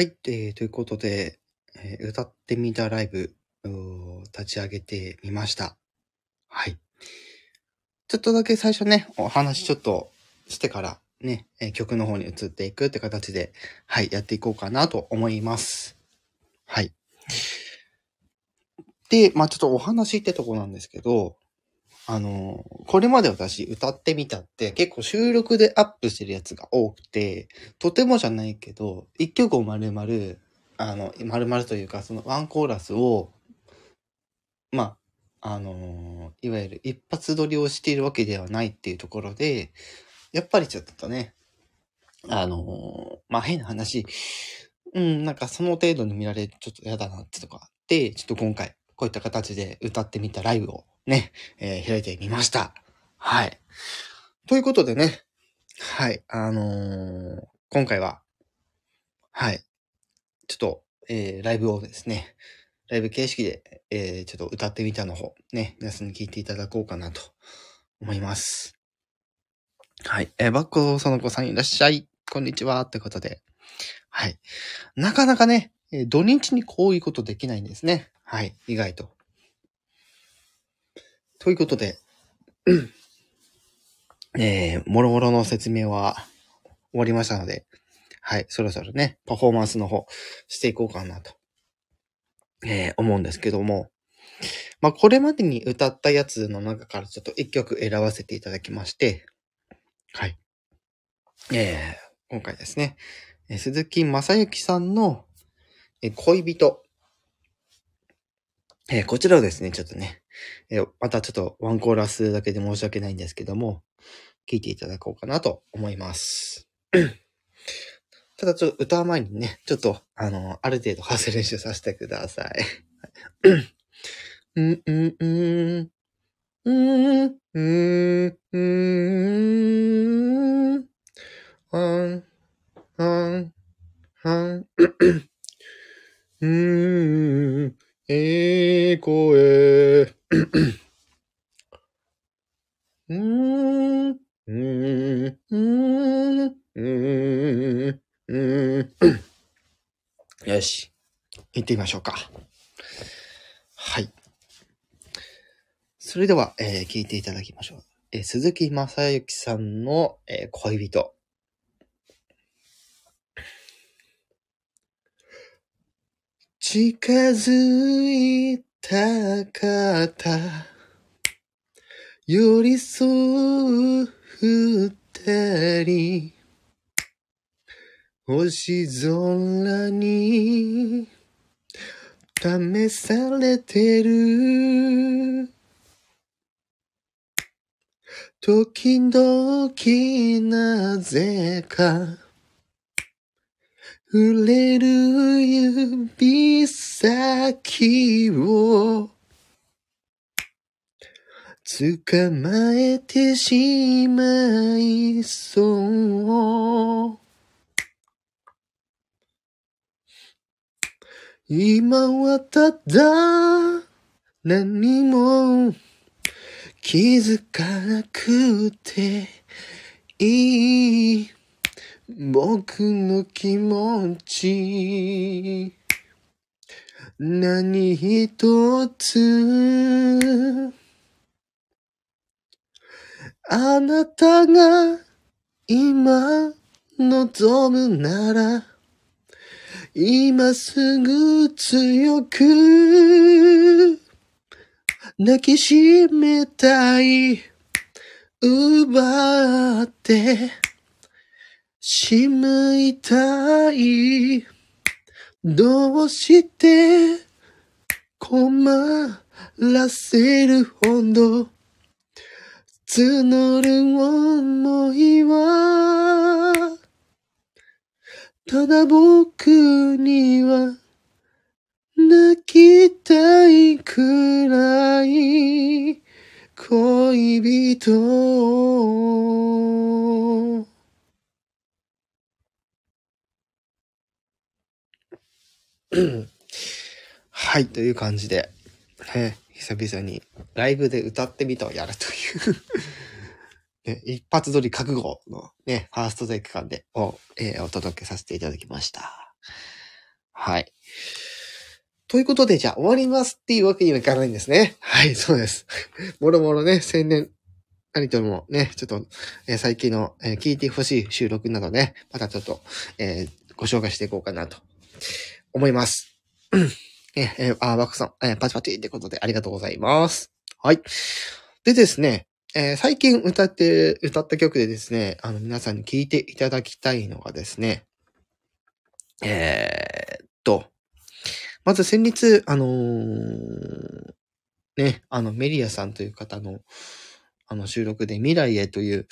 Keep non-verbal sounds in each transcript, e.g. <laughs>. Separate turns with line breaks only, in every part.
はい、えーということで、えー歌ってみたライブ、を立ち上げてみました。はい。ちょっとだけ最初ね、お話ちょっとしてからね、えー曲の方に移っていくって形で、はい、やっていこうかなと思います。はい。で、まあちょっとお話ってとこなんですけど、あの、これまで私歌ってみたって結構収録でアップしてるやつが多くて、とてもじゃないけど、一曲を丸々、あの、丸々というか、そのワンコーラスを、まあ、あのいわゆる一発撮りをしているわけではないっていうところで、やっぱりちょっとね、あのまあ、変な話、うん、なんかその程度に見られるちょっと嫌だなってとこあって、ちょっと今回、こういった形で歌ってみたライブをね、えー開いてみました。はい。ということでね、はい、あのー今回は、はい、ちょっと、えーライブをですね、ライブ形式で、えーちょっと歌ってみたの方、ね、皆さんに聞いていただこうかなと思います。はい。えーバッコその子さんいらっしゃい。こんにちは。ってことで。はい。なかなかね、え土日にこういうことできないんですね。はい。意外と。ということで、<clears throat> えー、もろもろの説明は終わりましたので、はい。そろそろね、パフォーマンスの方していこうかなと、えー思うんですけども、まあ、これまでに歌ったやつの中からちょっと一曲選ばせていただきまして、はい。えー今回ですね、鈴木正幸さんの、恋人、えーこちらをですね、ちょっとね、えーまたちょっとワンコーラスだけで申し訳ないんですけども、聴いていただこうかなと思います。<coughs> ただちょっと歌う前にね、ちょっと、あの、ある程度発声練習させてください。ええ声。うん、うん、うん、うん、うん。よし。行ってみましょうか。はい。それでは、えー聞いていただきましょう。えー鈴木正幸さん。の、えー恋人。近づいた方寄り添う二人。星空に試されてる。時々なぜか。触れる指先を捕まえてしまいそう。今はただ何も気づかなくていい。僕の気持ち。何一つ。あなたが今望むなら今すぐ強く抱きしめたい。奪ってしまいたい。どうして困らせるほど？募る思いは？ただ僕には泣きたいくらい。恋人。を <clears throat> はい、という感じで、ね、久々にライブで歌ってみたをやるという <laughs> ね、一発撮り覚悟のね、ファーストテイク感でを、えーお届けさせていただきました。はい。ということで、じゃあ終わりますっていうわけにはいかないんですね。はい、そうです。<laughs> もろもろね、宣伝、何ともね、ちょっと、えー最近の、えー聞いてほしい収録などね、またちょっと、えーご紹介していこうかなと思います。ええーあ、ワクさん、えーパチパチってことでありがとうございます。はい。でですね、えー最近歌って、歌った曲でですね、あの、皆さんに聴いていただきたいのがですね、えーっと、まず先日、あのーね、あの、メリアさんという方の、あの、収録で未来へという、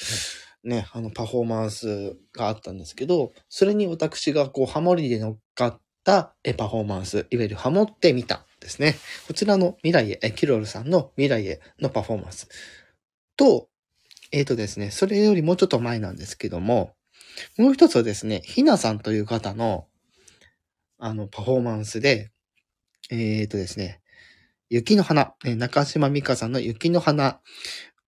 ね、あの、パフォーマンスがあったんですけど、それに私がこう、ハモリで乗っかってたパフォーマンス、いわゆるハモってみたですね。こちらの未来へ、キロルさんの未来へのパフォーマンスと、えっ、とですね、それよりもうちょっと前なんですけども、もう一つはですね、ひなさんという方の、あの、パフォーマンスで、えっ、とですね、雪の花、中島美嘉さんの雪の花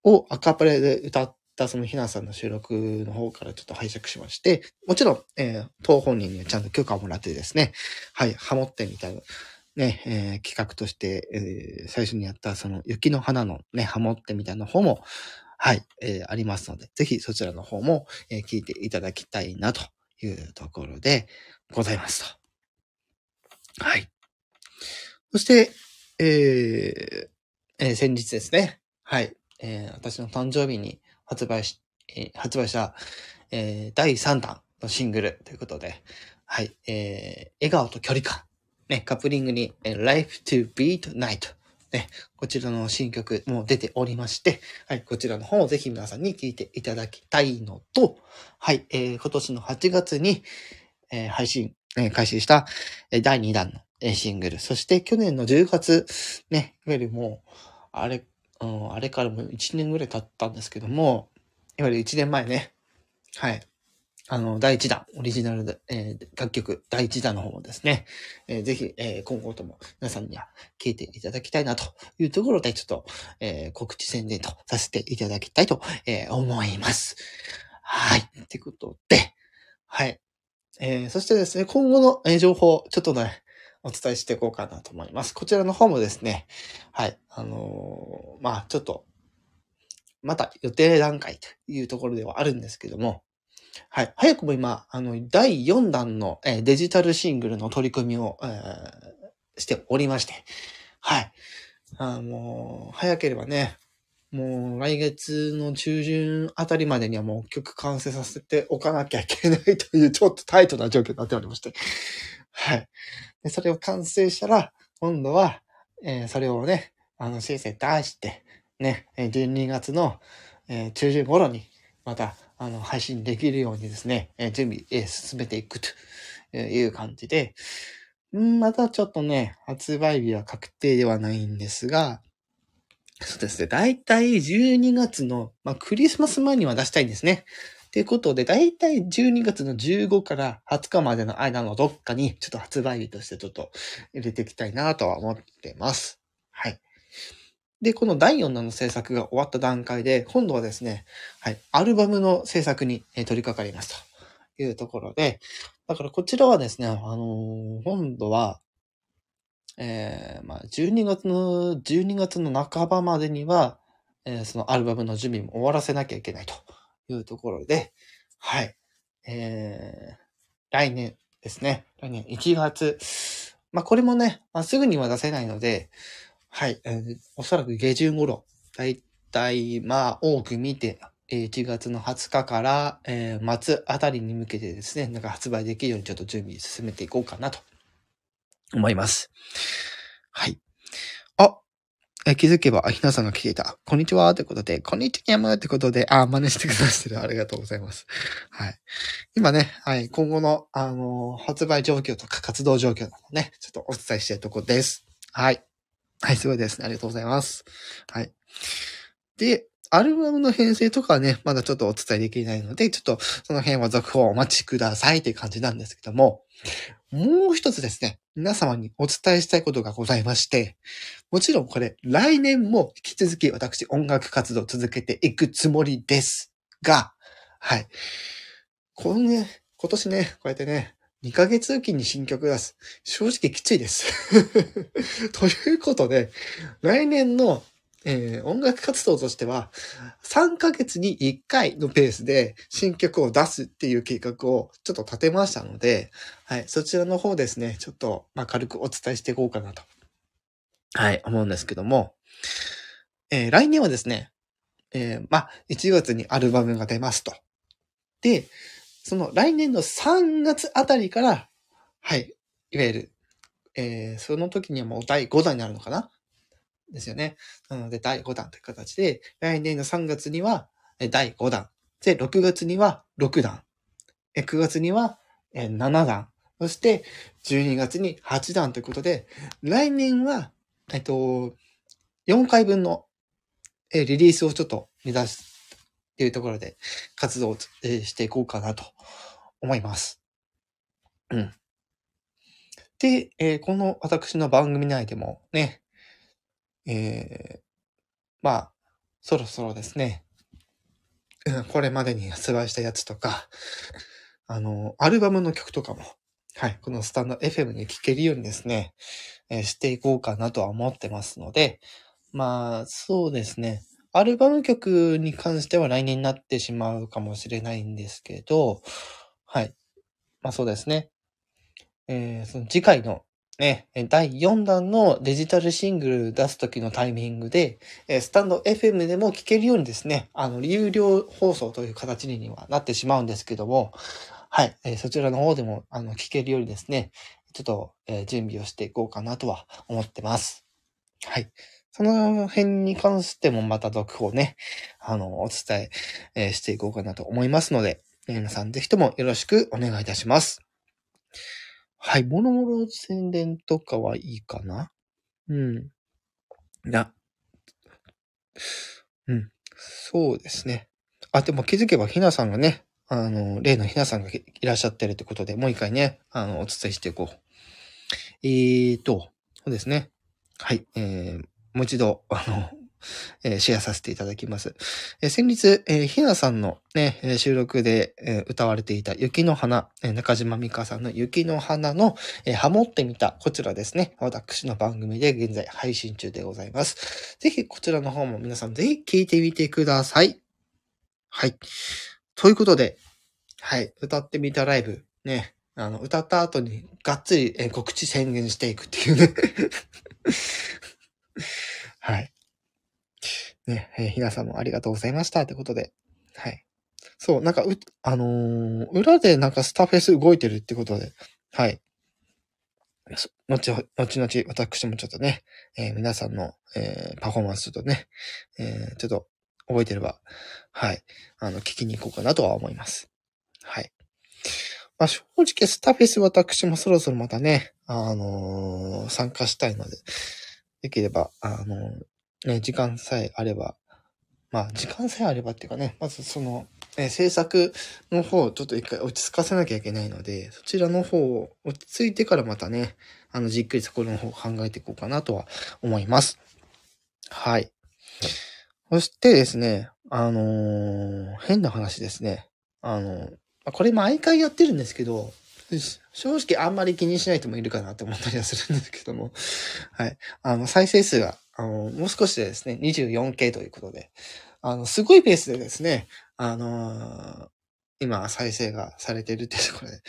をアカペラで歌ってたそのひなさんの収録の方からちょっと拝借しまして、もちろん、えー当本人にはちゃんと許可をもらってですね、はい、ハモってみたいな、ね、えー企画として、えー最初にやったその雪の花のね、ハモってみたいな方も、はい、えーありますので、ぜひそちらの方も、えー聞いていただきたいなというところでございますと。はい。そして、えーえー先日ですね。はい。えー私の誕生日に発売し、えー発売した、えー第3弾のシングルということで、はい。えー笑顔と距離感。ね、カップリングに、えー Life to Beat Night。ね、こちらの新曲も出ておりまして、はい、こちらの方をぜひ皆さんに聴いていただきたいのと、はい、えー今年の8月に、えー配信、えー開始した、えー第2弾の、えーシングル、そして去年の10月、ね、いわゆるも、あれ、うん、あれからも1年ぐらい経ったんですけども、いわゆる1年前ね、はい、あの、第1弾、オリジナルで、えー楽曲、第1弾の方もですね、えーぜひ、えー今後とも皆さんには聴いていただきたいなというところで、ちょっと、え告知宣伝とさせていただきたいと、え思います。はい。ってことで、はい。えそしてですね、今後の、え情報、ちょっとね、お伝えしていこうかなと思います。こちらの方もですね、はい。あのーまあ、ちょっと、また予定段階というところではあるんですけども、はい。早くも今、あの、第4弾の、えデジタルシングルの取り組みを、えーしておりまして、はい。あもう、早ければね、もう来月の中旬あたりまでにはもう曲完成させておかなきゃいけないというちょっとタイトな状況になっておりまして。はい。で、それを完成したら、今度は、えーそれをね、あの、先生出して、ね、12月の、えー中旬頃に、また、あの、配信できるようにですね、えー準備、えー進めていくという感じで、んまたちょっとね、発売日は確定ではないんですが、そうですね。だいたい12月の、まあ、クリスマス前には出したいんですね。ということで、だいたい12月の15から20日までの間のどっかに、ちょっと発売日としてちょっと入れていきたいなとは思ってます。はい。で、この第4弾の制作が終わった段階で、今度はですね、はい、アルバムの制作に取り掛かりますというところで、だからこちらはですね、あのー今度は、えー、まあ、12月の、12月の半ばまでには、えーそのアルバムの準備も終わらせなきゃいけないというところで、はい。えー、来年ですね。来年1月。まあ、これもね、まあ、すぐには出せないので、はい。えーおそらく下旬頃、だいたい、まあ、多く見て、え1月の20日から、えー末あたりに向けてですね、なんか発売できるようにちょっと準備進めていこうかなと思います。はい。え気づけば、あひなさんが来ていた。こんにちはということで、こんにちはってことで、あ、真似してくださってる。ありがとうございます。はい。今ね、はい、今後の、あのー発売状況とか活動状況などね、ちょっとお伝えしたいとこです。はい。はい、すごいですね。ありがとうございます。はい。で、アルバムの編成とかはね、まだちょっとお伝えできないので、ちょっとその辺は続報をお待ちくださいという感じなんですけども、もう一つですね、皆様にお伝えしたいことがございまして、もちろんこれ、来年も引き続き私音楽活動を続けていくつもりですが、はい。このね、今年ね、こうやってね、2ヶ月おきに新曲出す。正直きついです。<laughs> ということで、来年の、えー音楽活動としては、3ヶ月に1回のペースで新曲を出すっていう計画をちょっと立てましたので、はい、そちらの方ですね、ちょっと、ま、軽くお伝えしていこうかなと、はい、思うんですけども、えー来年はですね、えーま、1月にアルバムが出ますと。で、その来年の3月あたりから、はい、いわゆる、えーその時にはもう第5弾になるのかなですよね。なので第5弾という形で、来年の3月には第5弾。で、6月には6弾。9月には7弾。そして、12月に8弾ということで、来年は、えっと、4回分のリリースをちょっと目指すっていうところで活動をしていこうかなと思います。うん。で、えーこの私の番組内でもね、えーまあ、そろそろですね、これまでに発売したやつとか、<laughs> あの、アルバムの曲とかも、はい、このスタンド FM に聴けるようにですね、えーしていこうかなとは思ってますので、まあ、そうですね。アルバム曲に関しては来年になってしまうかもしれないんですけど、はい。まあそうですね。えーその次回のね、第4弾のデジタルシングル出す時のタイミングで、スタンド FM でも聴けるようにですね、あの、有料放送という形にはなってしまうんですけども、はい、えそちらの方でも、あの、聴けるようにですね、ちょっと、え準備をしていこうかなとは思ってます。はい。その辺に関してもまた続報ね、あの、お伝えしていこうかなと思いますので、皆さんぜひともよろしくお願いいたします。はい、もろもろ宣伝とかはいいかなうん。な、うん。そうですね。あ、でも気づけばひなさんがね、あの、例のひなさんがいらっしゃってるってことで、もう一回ね、あの、お伝えしていこう。えーと、そうですね。はい、えー、もう一度、あの、えーシェアさせていただきます。えー先日、えーひなさんのね、収録で、え歌われていた雪の花、え中島美香さんの雪の花の、えハモってみた、こちらですね。私の番組で現在配信中でございます。ぜひこちらの方も皆さんぜひ聞いてみてください。はい。ということで、はい。歌ってみたライブ、ね。あの、歌った後にがっつり、え告知宣言していくっていうね。<laughs> はい。ね、えーひなさんもありがとうございましたってことで。はい。そう、なんか、う、あのー裏でなんかスタフェス動いてるってことで、はい。後、後々私もちょっとね、えー皆さんの、えーパフォーマンスちょっとね、えーちょっと覚えてれば、はい。あの、聞きに行こうかなとは思います。はい。まあ、正直、スタフェス私もそろそろまたね、あのー参加したいので、できれば、あのーね、時間さえあれば、まあ、時間さえあればっていうかね、まずその、えー制作の方をちょっと一回落ち着かせなきゃいけないので、そちらの方を落ち着いてからまたね、あの、じっくりそこの方を考えていこうかなとは思います。はい。そしてですね、あのー変な話ですね。あのーこれ毎回やってるんですけど、正直あんまり気にしない人もいるかなって思ったりはするんですけども、はい。あの、再生数が、あの、もう少しでですね、24K ということで、あの、すごいペースでですね、あのー今再生がされてるっていうところで、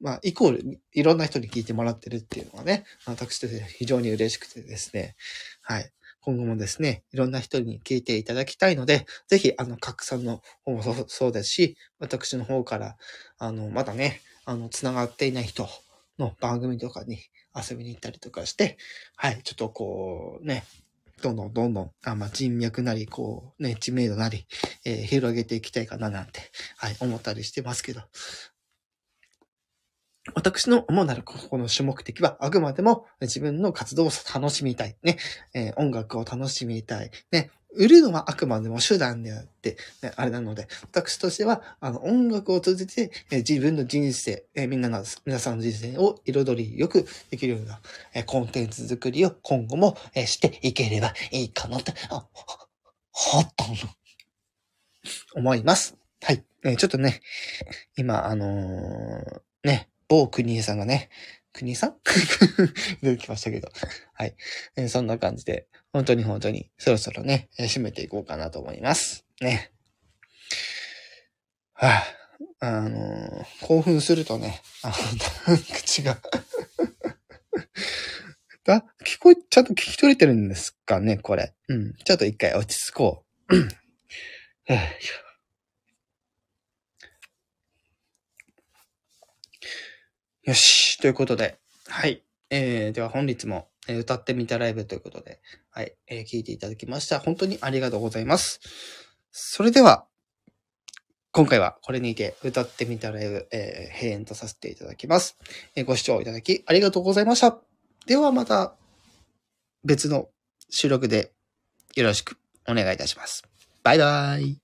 まあ、イコール、いろんな人に聞いてもらってるっていうのはね、私として非常に嬉しくてですね、はい。今後もですね、いろんな人に聞いていただきたいので、ぜひ、あの、拡散の方もそうですし、私の方から、あの、まだね、あの、つながっていない人の番組とかに遊びに行ったりとかして、はい、ちょっとこう、ね、どんどんどんどん、あまあ、人脈なり、こう、ね、知名度なり、えー広げていきたいかななんて、はい、思ったりしてますけど、私の主なるここの主目的は、あくまでも自分の活動を楽しみたい。ね。えー音楽を楽しみたい。ね。売るのはあくまでも手段であって、ね、あれなので、私としては、あの、音楽を通じて、え自分の人生、えみんなの、皆さんの人生を彩りよくできるような、えコンテンツ作りを今後も、えしていければいいかなって、あ、ほ、っと、思います。はい。えちょっとね、今、あのーね、某国枝さんがね、国さん？<laughs> 出てきましたけど。はい、えーそんな感じで、本当に本当に、そろそろね、えー締めていこうかなと思います。ね。はあ、あのー興奮するとね、あの、口が <laughs> あ、聞こえ、ちゃんと聞き取れてるんですかね、これ。うん。ちょっと一回落ち着こう。はあよし。ということで、はい。えー、では本日も、えー歌ってみたライブということで、はい。えー聞いていただきました。本当にありがとうございます。それでは、今回はこれにて歌ってみたライブ、えー閉園とさせていただきます。えーご視聴いただきありがとうございました。ではまた別の収録でよろしくお願いいたします。バイバーイ。